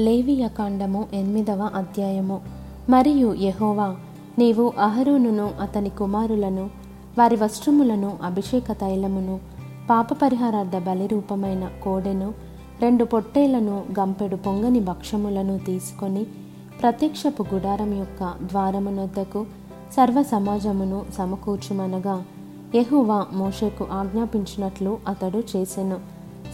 లేవియకాండము ఎనిమిదవ అధ్యాయము. మరియు యహోవా నీవు అహరోనును అతని కుమారులను వారి వస్త్రములను అభిషేక తైలమును పాప పరిహారార్థ బలిరూపమైన కోడెను రెండు పొట్టేలను గంపెడు పొంగని భక్షములను తీసుకొని ప్రత్యక్షపు గుడారం యొక్క ద్వారమునొద్దకు సర్వ సమాజమును సమకూర్చుమనగా యెహోవా మోషేకు ఆజ్ఞాపించినట్లు అతడు చేసెను.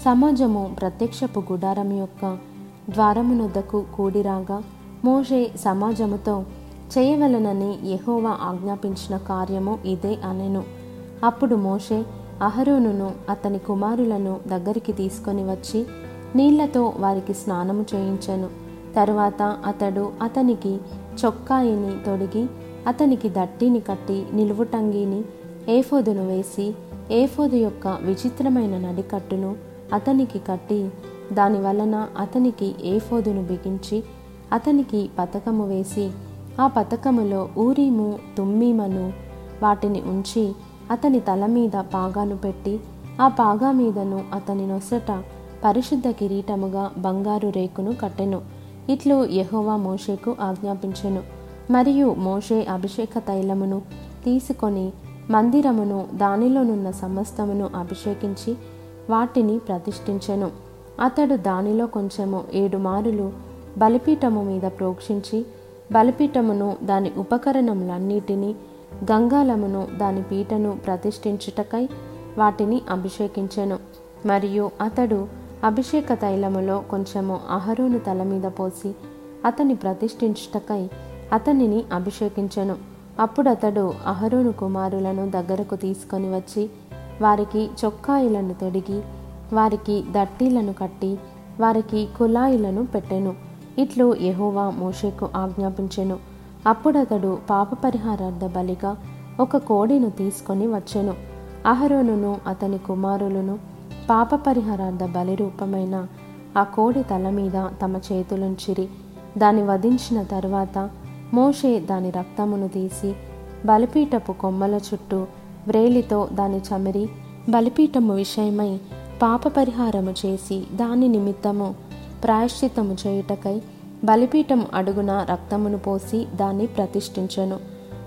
సమాజము ప్రత్యక్షపు గుడారం యొక్క ద్వారమునొద్దకు కూడిరాగా మోషే సమాజముతో చేయవలనని యహోవా ఆజ్ఞాపించిన కార్యము ఇదే అనెను. అప్పుడు మోషే అహరోనును అతని కుమారులను దగ్గరికి తీసుకొని వచ్చి నీళ్ళతో వారికి స్నానము చేయించెను. తరువాత అతడు అతనికి చొక్కాయిని తొడిగి అతనికి దట్టిని కట్టి నిలువుటంగిని ఏఫోదును వేసి ఏఫోదు యొక్క విచిత్రమైన నడికట్టును అతనికి కట్టి దాని వలన అతనికి ఏఫోదును బిగించి అతనికి పతకము వేసి ఆ పతకములో ఊరీము తుమ్మీమను వాటిని ఉంచి అతని తల మీద పాగాను పెట్టి ఆ పాగా మీదను అతని నొసట పరిశుద్ధ కిరీటముగా బంగారు రేకును కట్టెను. ఇట్లు యహోవా మోషేకు ఆజ్ఞాపించెను. మరియు మోషే అభిషేక తైలమును తీసుకొని మందిరమును దానిలోనున్న సమస్తమును అభిషేకించి వాటిని ప్రతిష్ఠించెను. అతడు దానిలో కొంచెము ఏడు మారులు బలిపీఠము మీద ప్రోక్షించి బలిపీఠమును దాని ఉపకరణములన్నిటినీ గంగాలమును దాని పీటను ప్రతిష్ఠించుటకై వాటిని అభిషేకించెను. మరియు అతడు అభిషేక తైలములో కొంచెము అహరోను తల మీద పోసి అతని ప్రతిష్ఠించుటకై అతనిని అభిషేకించెను. అప్పుడు అతడు అహరోను కుమారులను దగ్గరకు తీసుకొని వచ్చి వారికి చొక్కాయిలను తొడిగి వారికి దట్టీలను కట్టి వారికి కులాయిలను పెట్టెను. ఇట్లు యహోవా మోషేకు ఆజ్ఞాపించెను. అప్పుడతడు పాప పరిహారార్థ బలిగా ఒక కోడిను తీసుకొని వచ్చెను. అహరోనును అతని కుమారులను పాప పరిహారార్థ బలి రూపమైన ఆ కోడి తల మీద తమ చేతులుంచిరి. దాన్ని వధించిన తర్వాత మోషే దాని రక్తమును తీసి బలిపీఠపు కొమ్మల చుట్టూ వ్రేలితో దాని చమిరి బలిపీఠము విషయమై పాప పరిహారము చేసి దాని నిమిత్తము ప్రాయశ్చిత్తము చేయుటకై బలిపీఠము అడుగున రక్తమును పోసి దాన్ని ప్రతిష్ఠించెను.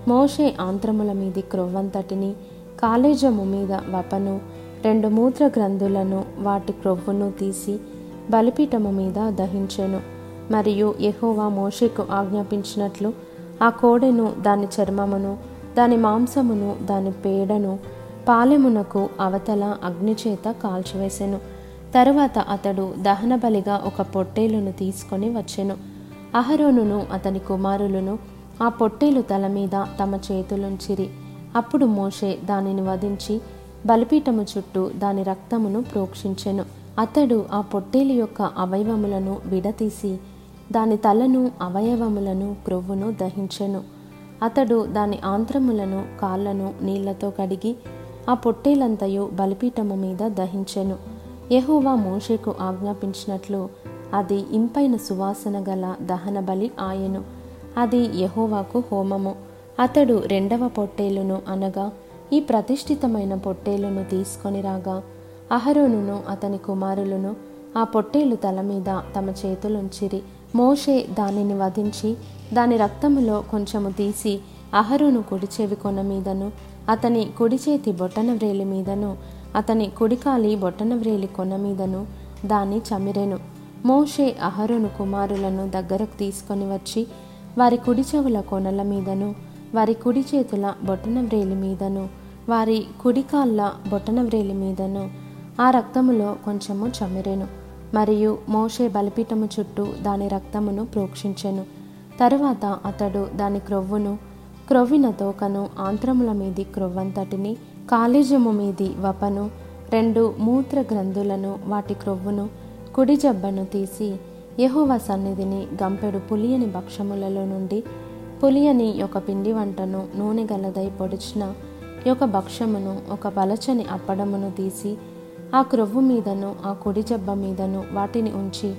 మోషే ఆంత్రముల మీది క్రొవ్వంతటిని కాలేజము మీద వపను రెండు మూత్ర గ్రంథులను వాటి క్రొవ్వును తీసి బలిపీఠము మీద దహించెను. మరియు యహోవా మోషేకు ఆజ్ఞాపించినట్లు ఆ కోడెను దాని చర్మమును దాని మాంసమును దాని పేడను పాలెమునకు అవతల అగ్నిచేత కాల్చివేసెను. తరువాత అతడు దహన బలిగా ఒక పొట్టేలును తీసుకొని వచ్చెను. అహరోనును అతని కుమారులను ఆ పొట్టేలు తల మీద తమ చేతులుంచిరి. అప్పుడు మోషే దానిని వధించి బలిపీఠము చుట్టూ దాని రక్తమును ప్రోక్షించెను. అతడు ఆ పొట్టేలు యొక్క అవయవములను విడతీసి దాని తలను అవయవములను క్రొవ్వును దహించెను. అతడు దాని ఆంత్రములను కాళ్ళను నీళ్ళతో కడిగి ఆ పొట్టేలంతయు బలిపీఠము మీద దహించెను. యహోవా మోషేకు ఆజ్ఞాపించినట్లు అది ఇంపైన సువాసన గల దహన బలి ఆయను. అది యహోవాకు హోమము. అతడు రెండవ పొట్టేలును అనగా ఈ ప్రతిష్ఠితమైన పొట్టేలును తీసుకొని రాగా అహరోనును అతని కుమారులను ఆ పొట్టేలు తల మీద తమ చేతులుంచిరి. మోషే దానిని వధించి దాని రక్తములో కొంచెము తీసి అహరోను కుడి చెవి కొన మీదను అతని కుడి చేతి బొట్టన వ్రేలి మీదను అతని కుడికాలి బొట్టన వ్రేలి కొన మీదను దాన్ని చమిరెను. మోషే అహరోను కుమారులను దగ్గరకు తీసుకొని వచ్చి వారి కుడి చెవుల కొనల మీదను వారి కుడి చేతుల బొట్టన వ్రేలి మీదను వారి కుడికాళ్ళ బొట్టన వ్రేలి మీదను ఆ రక్తములో కొంచెము చమిరెను. మరియు మోషే బలిపీఠము చుట్టూ దాని రక్తమును ప్రోక్షించెను. తరువాత అతడు దాని క్రొవ్వును క్రొవ్విన తోకను ఆంత్రముల మీది క్రొవ్వంతటిని కాలేజము మీది వపను రెండు మూత్ర గ్రంథులను వాటి క్రొవ్వును కుడి జబ్బను తీసి యహువ సన్నిధిని గంపెడు పులియని భక్షములలో నుండి పులియని ఒక పిండి వంటను నూనె గలదై పొడిచిన ఒక భక్షమును ఒక పలచని అప్పడమును తీసి ఆ క్రొవ్వు మీదను ఆ కుడి జబ్బ మీదను వాటిని ఉంచి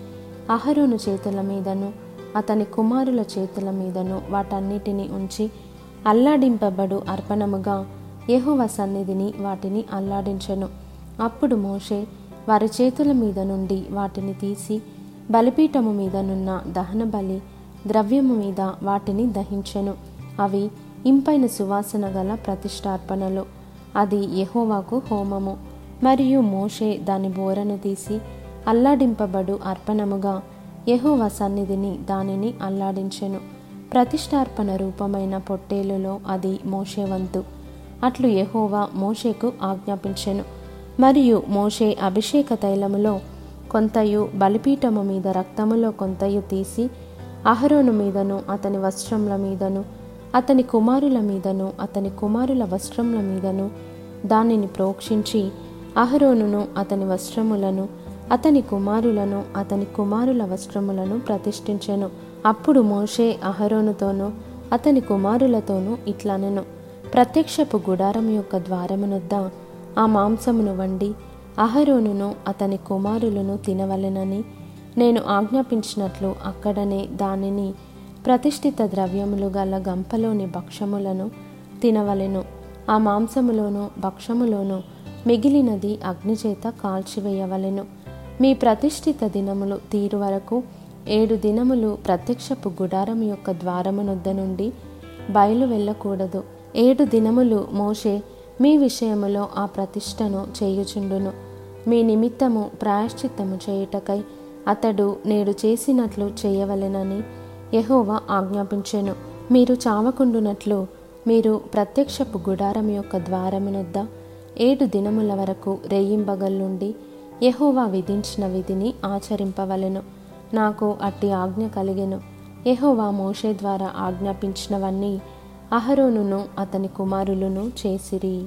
అహరును చేతుల మీదను అతని కుమారుల చేతుల మీదను వాటన్నిటిని ఉంచి అల్లాడింపబడు అర్పణముగా యెహోవా సన్నిధిని వాటిని అల్లాడించెను. అప్పుడు మోషే వారి చేతుల మీద నుండి వాటిని తీసి బలిపీఠము మీదనున్న దహన బలి ద్రవ్యము మీద వాటిని దహించెను. అవి ఇంపైన సువాసన గల ప్రతిష్టార్పణలు. అది యహోవాకు హోమము. మరియు మోషే దాని బోరను తీసి అల్లాడింపబడు అర్పణముగా యహోవ సన్నిధిని దానిని అల్లాడించెను. ప్రతిష్టార్పణ రూపమైన పొట్టేలులో అది మోషేవంతు. అట్లు యహోవా మోషేకు ఆజ్ఞాపించెను. మరియు మోషే అభిషేక తైలములో కొంతయు బలిపీఠము మీద రక్తములో కొంతయు తీసి అహరోను మీదను అతని వస్త్రముల మీదను అతని కుమారుల మీదను అతని కుమారుల వస్త్రముల మీదను దానిని ప్రోక్షించి అహరోనును అతని వస్త్రములను అతని కుమారులను అతని కుమారుల వస్త్రములను ప్రతిష్ఠించెను. అప్పుడు మోషే అహరోనుతోనూ అతని కుమారులతోనూ ఇట్లనెను ప్రత్యక్షపు గుడారం యొక్క ద్వారమునొద్ద ఆ మాంసమును వండి అహరోనును అతని కుమారులను తినవలెనని నేను ఆజ్ఞాపించినట్లు అక్కడనే దానిని ప్రతిష్ఠిత ద్రవ్యములు గల గంపలోని భక్షములను తినవలెను. ఆ మాంసములోను భక్షములోను మిగిలినది అగ్నిచేత కాల్చివేయవలెను. మీ ప్రతిష్ఠిత దినములు తీరు వరకు ఏడు దినములు ప్రత్యక్షపు గుడారం యొక్క ద్వారమునొద్ద నుండి బయలు వెళ్ళకూడదు. ఏడు దినములు మోషే మీ విషయములో ఆ ప్రతిష్టను చేయుచుండును. మీ నిమిత్తము ప్రాయశ్చిత్తము చేయుటకై అతడు నేడు చేసినట్లు చేయవలెనని యహోవా ఆజ్ఞాపించెను. మీరు చావకుండునట్లు మీరు ప్రత్యక్షపు గుడారం యొక్క ద్వారమునొద్ద ఏడు దినముల వరకు రేయింబగల్లుండి యహోవా విధించిన విధిని ఆచరింపవలెను. నాకు అట్టి ఆజ్ఞ కలిగెను. ఎహోవా మోషే ద్వారా ఆజ్ఞాపించినవన్నీ అహరోనును అతని కుమారులను చేసిరి.